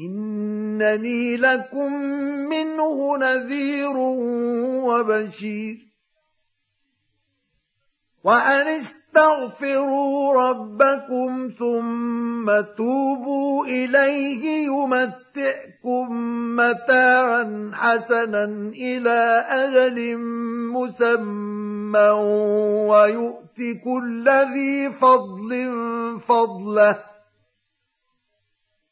إنني لكم منه نذير وبشير. وأن استغفروا ربكم ثم توبوا إليه يمتعكم متاعا حسنا إلى أجل مسمى ويؤت كل ذي فضل فضله.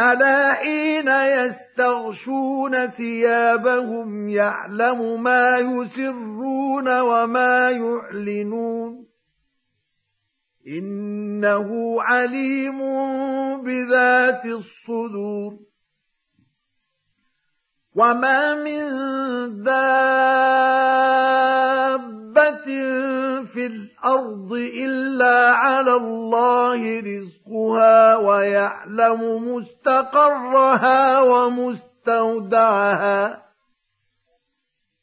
ألا حين يستغشون ثيابهم يعلم ما يسرون وما يعلنون؟ إنه عليم بذات الصدور. وما من دابة في الأرض إلا على الله رزقها ويعلم مستقرها ومستودعها.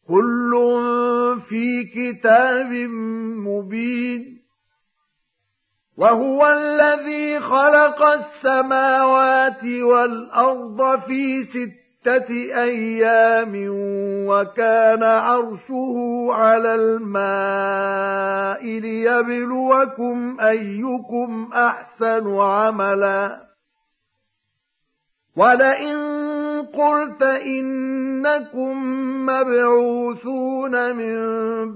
كل في كتاب مبين. وهو الذي خلق السماوات والأرض في ست أيام وكان عرشه على الماء ليبلوكم أيكم أحسن عملا. ولئن قلت إنكم مبعوثون من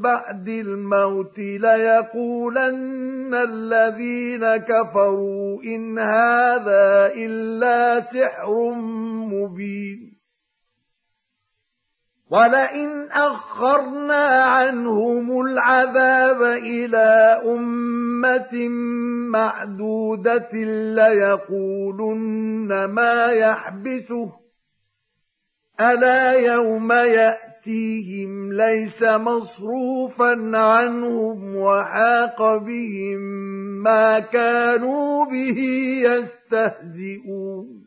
بعد الموت ليقولن الذين كفروا إن هذا إلا سحر مبين. ولئن اخرنا عنهم العذاب إلى امه معدوده ليقولن ما يحبسه الا يوم ياتيهم ليس مصروفا عنهم وحاق بهم ما كانوا به يستهزئون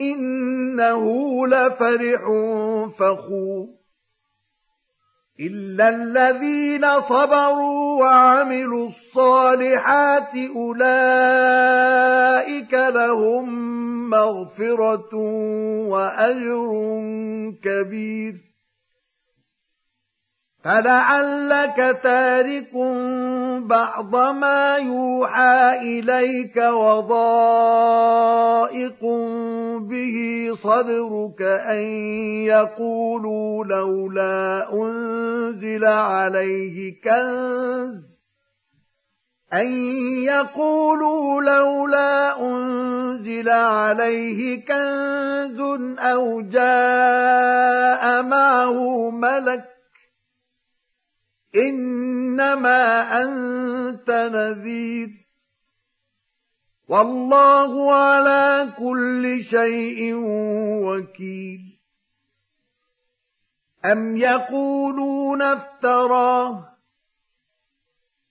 إنه لفرح فخور. إلا الذين صبروا وعملوا الصالحات أولئك لهم مغفرة وأجر كبير. فلعلك تارك بعض ما يوحى اليك وضائق به صدرك ان يقولوا لولا انزل عليه كنز أن يقولوا لولا أنزل عليه كنز أو جاء معه ملك إنما أنت نذير. والله على كل شيء وكيل. أم يقولون افتراه؟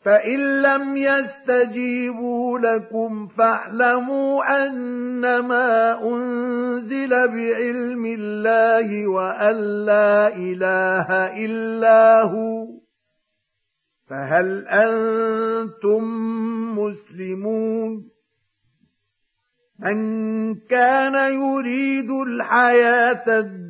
فان لم يستجيبوا لكم فاعلموا انما انزل بعلم الله وان لا اله الا هو فهل أنتم مسلمون من كان يريد الحياة الدنيا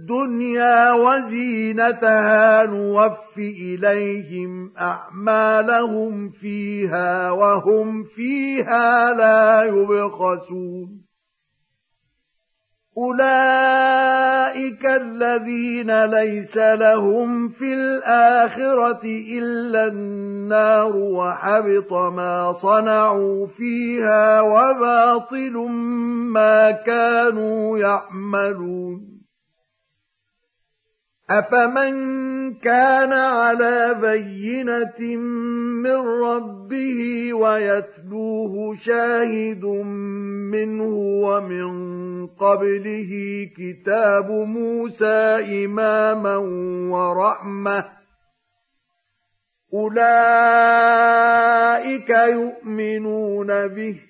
وزينتها نوف إليهم أعمالهم فيها وهم فيها لا يبخسون. أولئك الذين ليس لهم في الآخرة إلا النار وحبط ما صنعوا فيها وباطل ما كانوا يعملون. افمن كان على بينه من ربه ويتلوه شاهد منه ومن قبله كتاب موسى اماما ورحمه اولئك يؤمنون به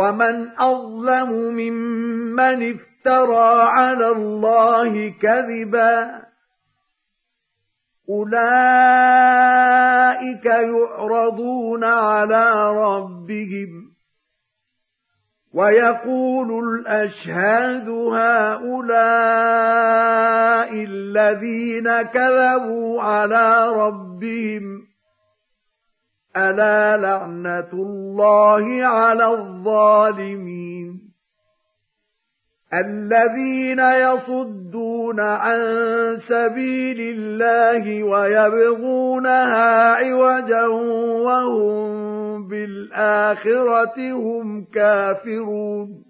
ومن اظلم ممن افترى على الله كذبا اولئك يعرضون على ربهم ويقول الاشهاد هؤلاء الذين كذبوا على ربهم الا لعنه الله على الظالمين الذين يصدون عن سبيل الله ويبغونها عوجا وهم بالاخره هم كافرون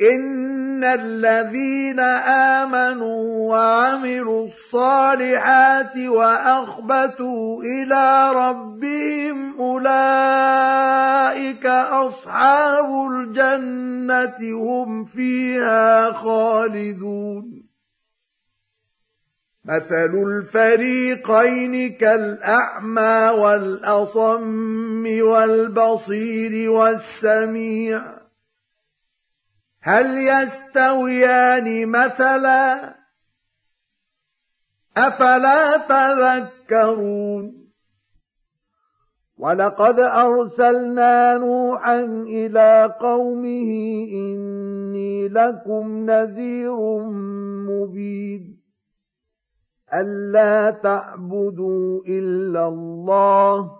ان الذين امنوا وعملوا الصالحات واخبتوا إلى ربهم اولئك اصحاب الجنه هم فيها خالدون مثل الفريقين كالاعمى والاصم والبصير والسميع هل يستويان مثلا؟ أفلا تذكرون؟ ولقد أرسلنا نوحا إلى قومه إني لكم نذير مبين. ألا تعبدوا إلا الله.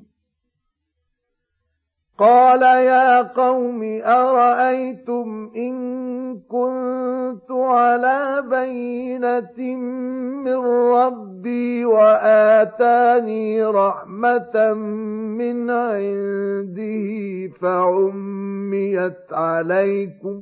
قال يا قوم أرأيتم إن كنت على بينة من ربي وآتاني رحمة من عنده فعميت عليكم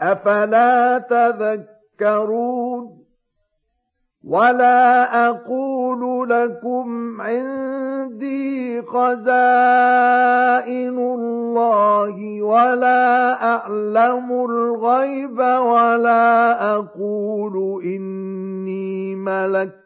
أفلا تذكرون ولا أقول لكم عندي خزائن الله ولا أعلم الغيب ولا أقول إني ملك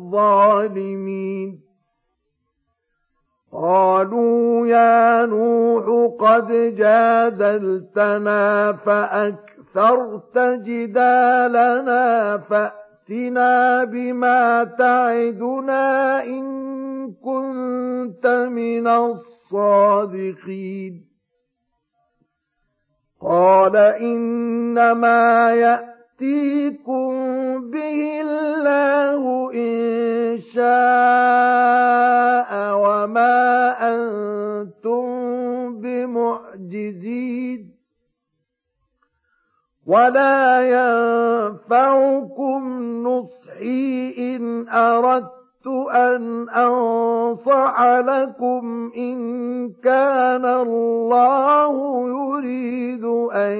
قالوا يا نوح قد جادلتنا فأكثرت جدالنا فأتنا بما تعدنا إن كنت من الصادقين. قال إنما يأتي يأتيكم به الله إن شاء وما أنتم بمعجزين. ولا ينفعكم نصحي إن أردت أن أنصح لكم إن كان الله يريد أن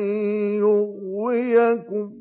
يغويكم.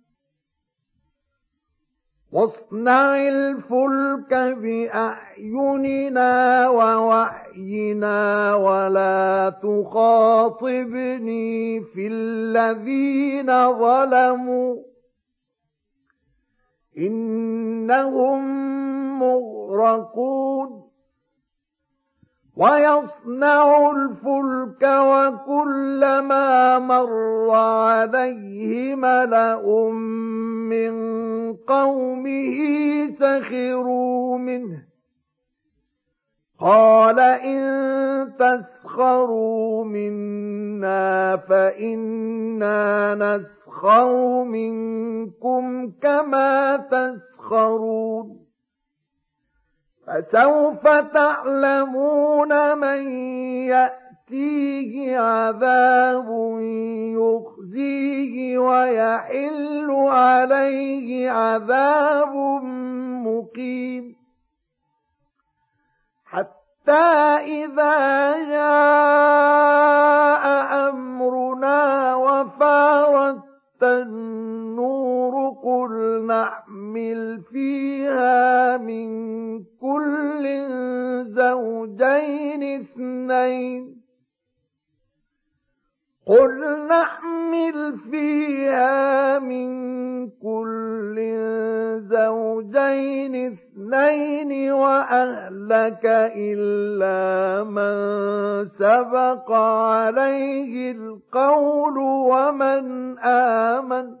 واصنع الفلك بأعيننا ووحينا ولا تخاطبني في الذين ظلموا. إنهم مغرقون. ويصنع الفلك وكلما مر عليه ملأ من قومه سخروا منه. قال إن تسخروا منا فإنا نسخر منكم كما تسخرون. فسوف تعلمون من يأتيه عذاب يخزيه ويحل عليه عذاب مقيم. حتى إذا جاء أمرنا وفارت قل نحمل فيها من كل زوجين اثنين قل نحمل فيها من كل زوجين اثنين واهلك الا من سبق عليه القول ومن امن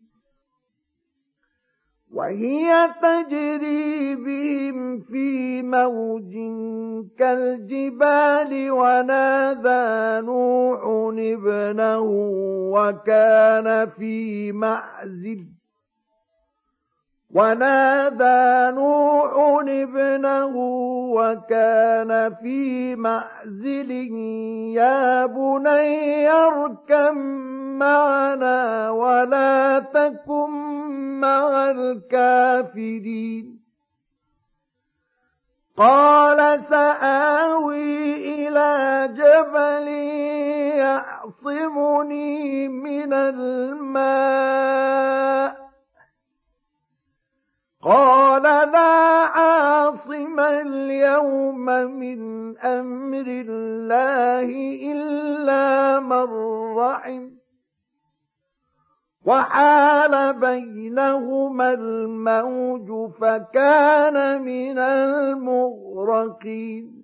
وهي تجري بهم في موج كالجبال ونادى نوح ابنه وكان في معزل. ونادى نوح ابنه وكان في معزل. يا بني اركم معنا ولا تكن مع الكافرين. قال سآوي إلى جبل يعصمني من الماء. قال لا عاصم اليوم من أمر الله إلا من رحم وحال بينهما الموج فكان من المغرقين.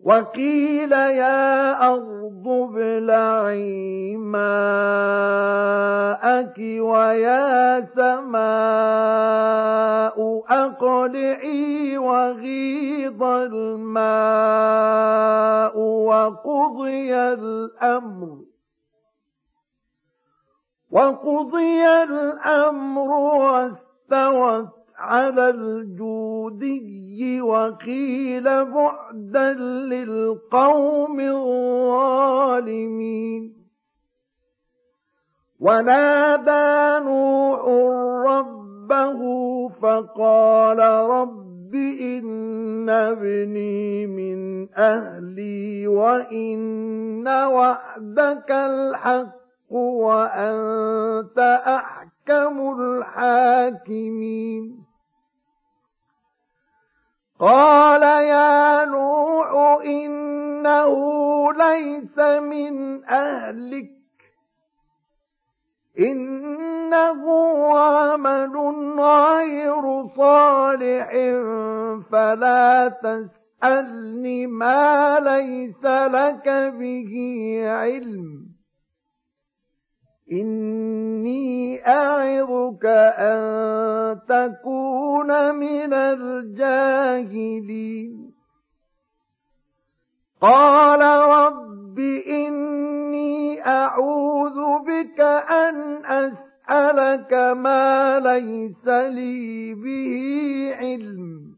وقيل يا أرض ابلعي ماءك ويا سماء أقلعي وغيض الماء وقضي الأمر. وقضي الأمر واستوت على الجودي وقيل بعدا للقوم الظالمين. ونادى نوح ربه فقال رب إن ابني من أهلي وإن وعدك الحق وأنت أحكم الحاكمين. قال يا نوح إنه ليس من أهلك. إنه عمل غير صالح فلا تسألني ما ليس لك به علم. إني أعظك أن تكون من الجاهلين. قال رب إني أعوذ بك أن أسألك ما ليس لي به علم.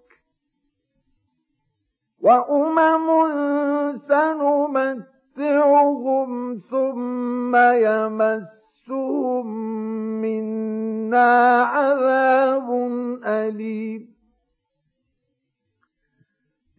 وامم سنمتعهم ثم يمسهم منا عذاب اليم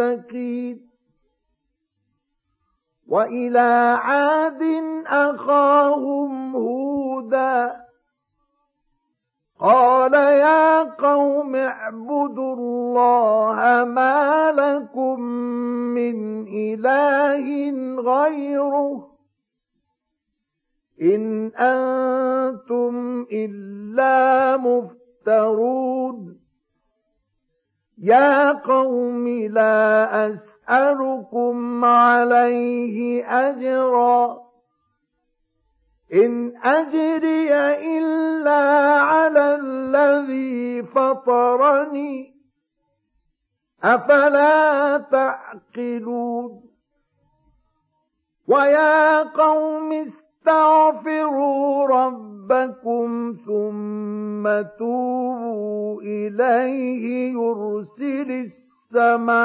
المتقين وإلى عاد أخاهم هودا قال يا قوم اعبدوا الله ما لكم من إله غيره إن أنتم إلا مفترون يا قوم لا أسألكم عليه أجرا. إن أجري إلا على الذي فطرني. أفلا تعقلون؟ ويا قوم استغفروا ربكم ثم توبوا إليه يرسل السماء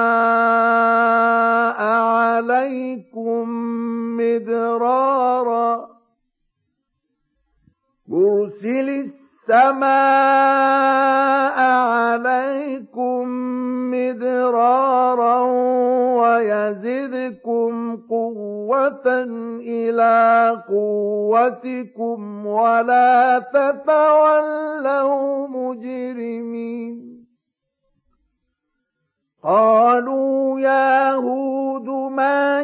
عليكم مدرارا. يرسل السماء عليكم مدرارا ويزدكم قوة إلى قوتكم ولا تتولوا مجرمين. قالوا يا هود ما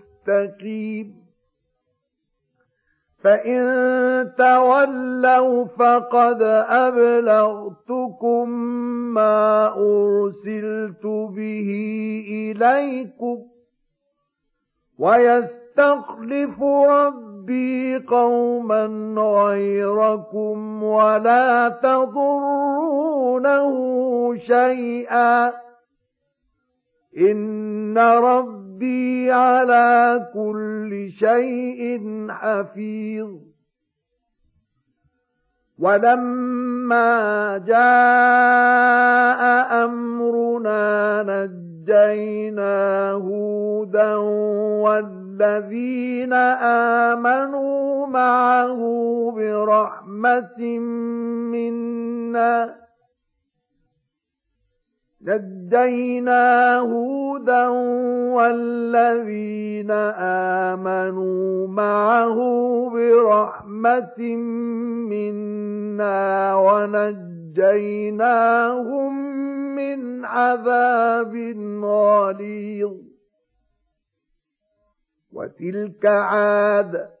فإن تولوا فقد أبلغتكم ما أرسلت به إليكم ويستخلف ربي قوما غيركم ولا تضرونه شيئا. ان ربي على كل شيء حفيظ ولما جاء امرنا نجد ونجينا هودا والذين آمنوا معه برحمة منا نجينا هودا والذين آمنوا معه برحمة منا ونجيناهم من عذاب غليظ وتلك عاد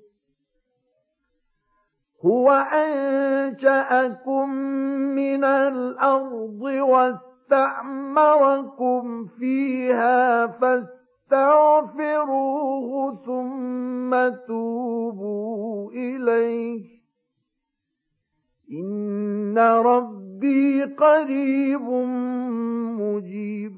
هو أنشأكم من الأرض واستعمركم فيها فاستغفروه ثم توبوا إليه إن ربي قريب مجيب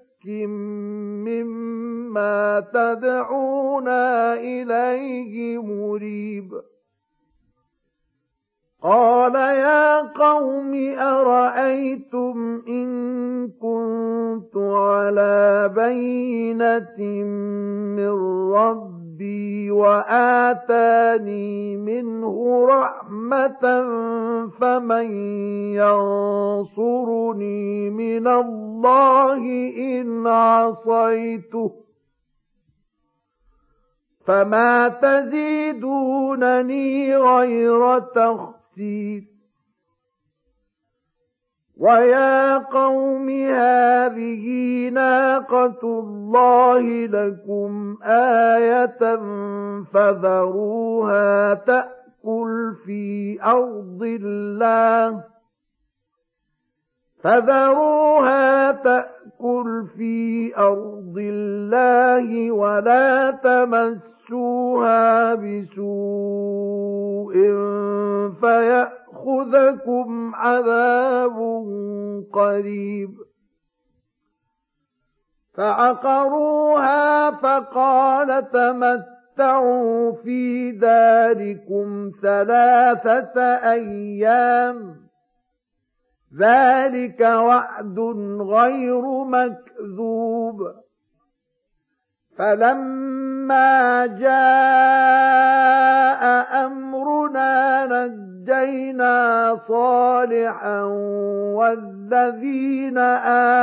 مما تدعونا إليه مريب قال يا قوم أرأيتم إن كنت على بينة من ربي ربي وآتاني منه رحمة فمن ينصرني من الله إن عصيته فما تزيدونني غير تخسير ويا قوم هذه ناقة الله لكم آية فذروها تأكل في أرض الله فذروها تأكل في أرض الله ولا تمسوها بسوء فيأتي يأخذكم عذاب قريب. فعقروها فقال تمتعوا في داركم ثلاثة أيام. ذلك وعد غير مكذوب. فلما جاء أمرنا نجينا صالحا والذين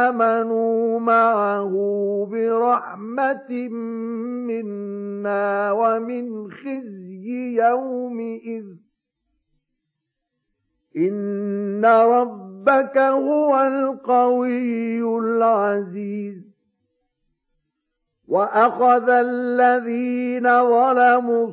آمنوا معه برحمة منا ومن خزي يومئذ إن ربك هو القوي العزيز واخذ الذين ظلموا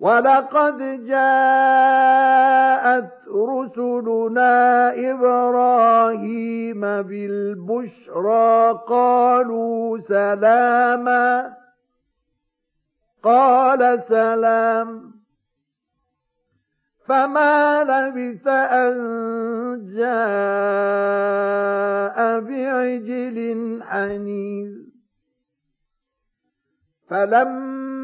ولقد جاءت رسلنا إبراهيم بالبشرى قالوا سلاما قال سلام. فما لبث أن جاء بعجل حنيذ فلما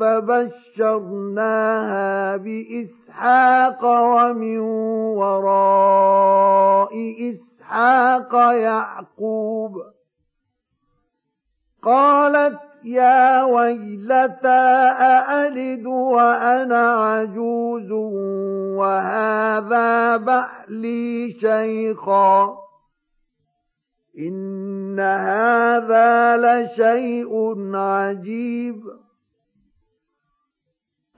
فبشرناها بإسحاق ومن وراء إسحاق يعقوب. قالت يا ويلتى أألد وأنا عجوز وهذا بحلي شيخا؟ إن هذا لشيء عجيب.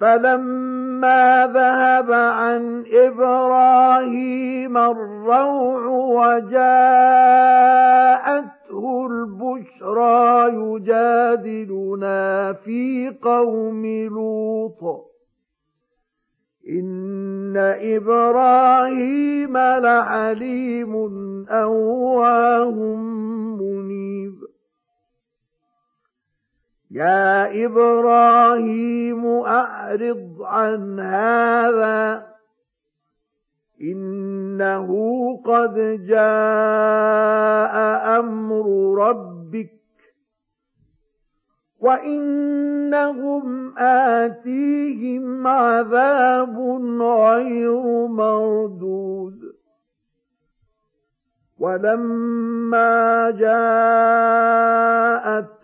فلما ذهب عن إبراهيم الروع وجاءته البشرى يجادلنا في قوم لوط. إن إبراهيم لحليم أواه منيب. يا إبراهيم أعرض عن هذا. إنه قد جاء أمر ربك. وإنهم آتيهم عذاب غير مردود. ولما جاءت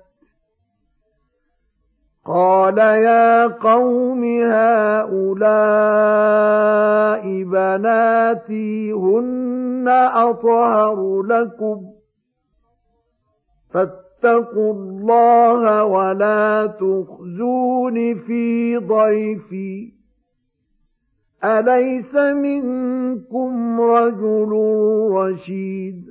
قال يا قوم هؤلاء بناتي هن أطهر لكم فاتقوا الله ولا تخزون في ضيفي أليس منكم رجل رشيد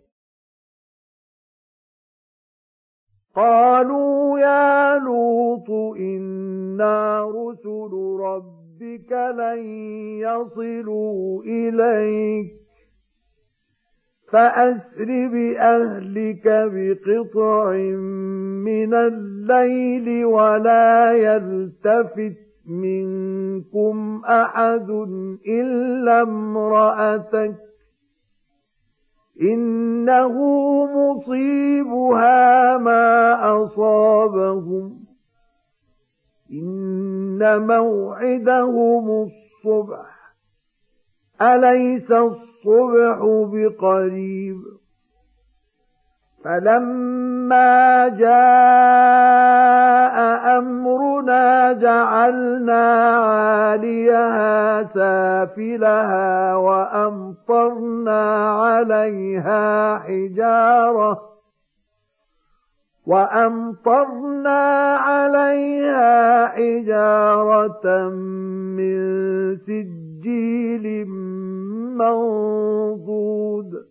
قالوا يا لوط إنا رسل ربك لن يصلوا إليك فأسر بأهلك بقطع من الليل ولا يلتفت منكم أحد إلا امرأتك إنه مصيبها ما أصابهم. إن موعدهم الصبح. أليس الصبح بقريب؟ فلما جاء أمرنا جعلنا عاليها سافلها وأمطرنا عليها حجارة وأمطرنا عليها حجارة من سجيل منضود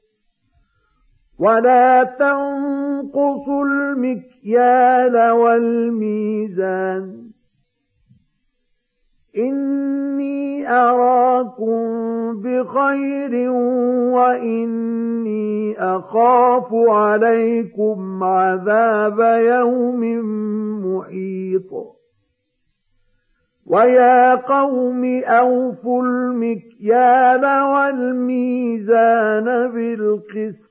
ولا تنقصوا المكيال والميزان. إني أراكم بخير وإني أخاف عليكم عذاب يوم محيط. ويا قوم أوفوا المكيال والميزان بالقسط.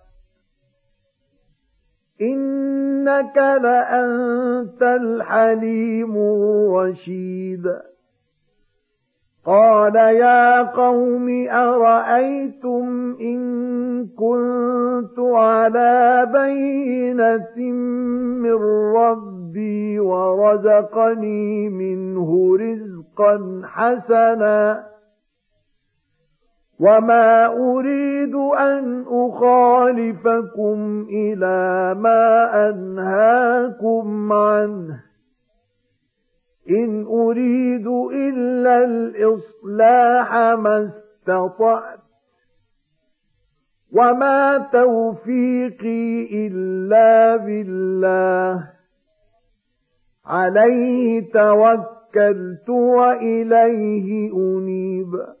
إنك لأنت الحليم الرشيد. قال يا قوم أرأيتم إن كنت على بينة من ربي ورزقني منه رزقا حسنا وما أريد أن أخالفكم إلى ما أنهاكم عنه إن أريد إلا الإصلاح ما استطعت وما توفيقي إلا بالله عليه توكلت وإليه أنيب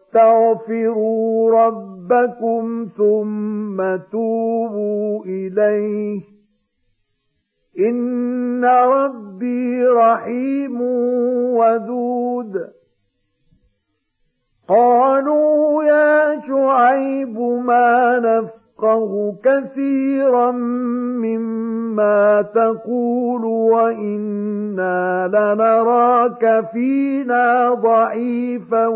استغفروا ربكم ثم توبوا إليه. إن ربي رحيم ودود. قالوا يا شعيب ما نفعل؟ نفقه كثيرا مما تقول وإنا لنراك فينا ضعيفا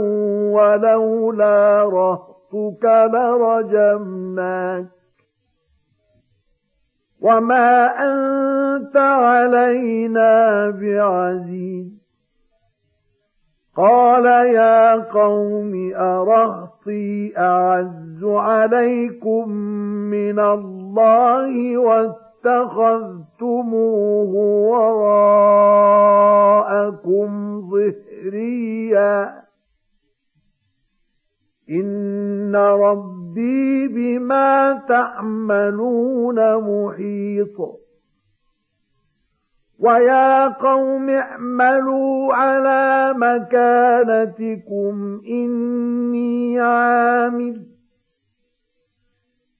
ولولا رهطك لرجمناك. وما أنت علينا بعزيز. قال يا قوم أرهطي أعز عليكم من الله واتخذتموه وراءكم ظهريا. إن ربي بما تعملون محيط. ويا قوم اعملوا على مكانتكم إني عامل.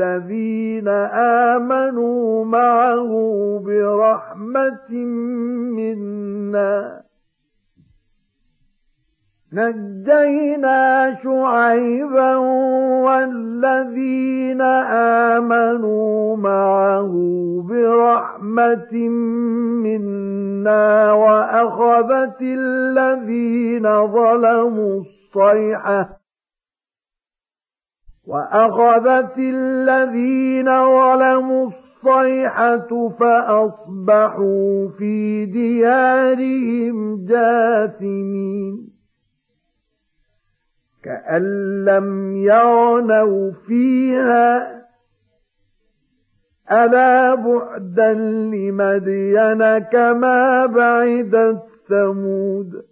والذين آمنوا معه برحمة منا. نجينا شعيبا والذين آمنوا معه برحمة منا وأخذت الذين ظلموا الصيحة. وأخذت الذين ظلموا الصيحة فأصبحوا في ديارهم جاثمين. كأن لم يعنوا فيها ألا بعدا لمدين كما بعدت ثمود.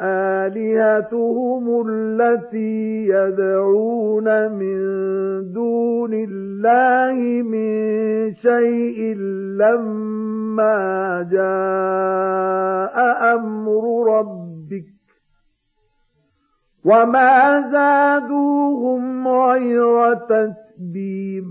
آلهتهم التي يدعون من دون الله من شيء لما جاء أمر ربهم وما زادوهم غير تتبيب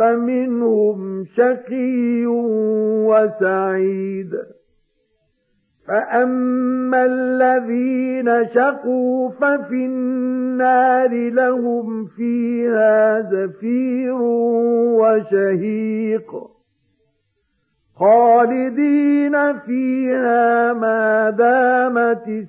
فمنهم شقي وسعيد. فأما الذين شقوا ففي النار لهم فيها زفير وشهيق. خالدين فيها ما دامت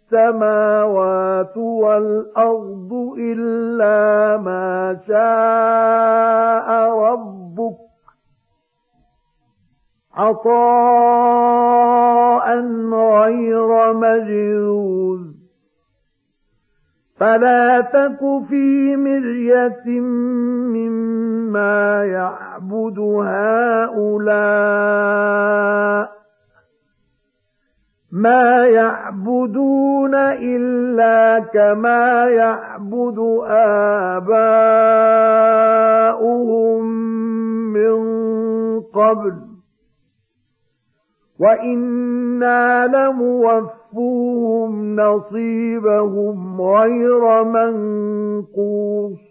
السماوات والأرض إلا ما شاء ربك. عطاء غير مجروز فلا تك في مرية مما يعبد هؤلاء. ما يعبدون إلا كما يعبد آباؤهم من قبل وإنا لموفوهم نصيبهم غير منقوص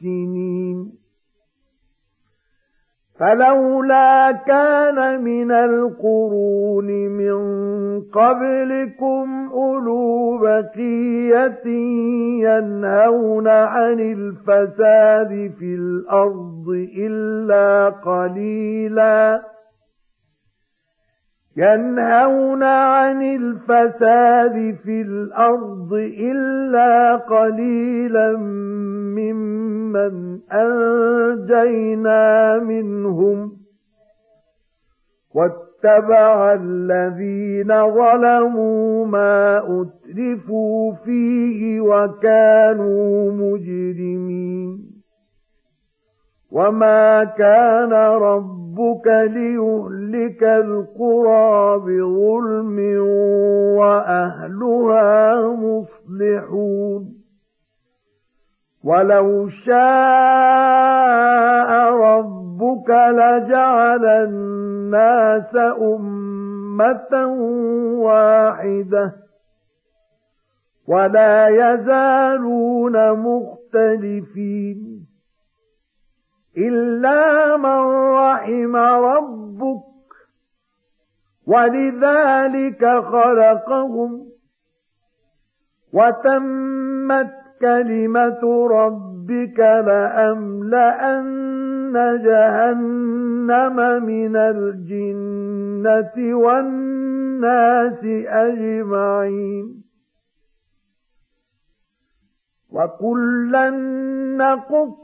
سنين فلولا كان من القرون من قبلكم أولو بقية ينهون عن الفساد في الأرض إلا قليلاً. ينهون عن الفساد في الأرض إلا قليلا ممن أنجينا منهم واتبع الذين ظلموا ما أترفوا فيه وكانوا مجرمين وما كان ربك ليهلك القرى بظلم وأهلها مصلحون. ولو شاء ربك لجعل الناس أمة واحدة ولا يزالون مختلفين. إلا من رحم ربك ولذلك خلقهم وتمت كلمة ربك لأملأن جهنم من الجنة والناس أجمعين وكلا نقص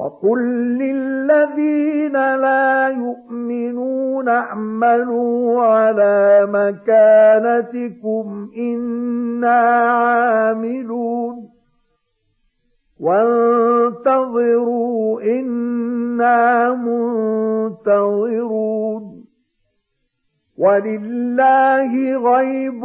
وقل للذين لا يؤمنون اعملوا على مكانتكم إنا عاملون وانتظروا إنا منتظرون ولله غيب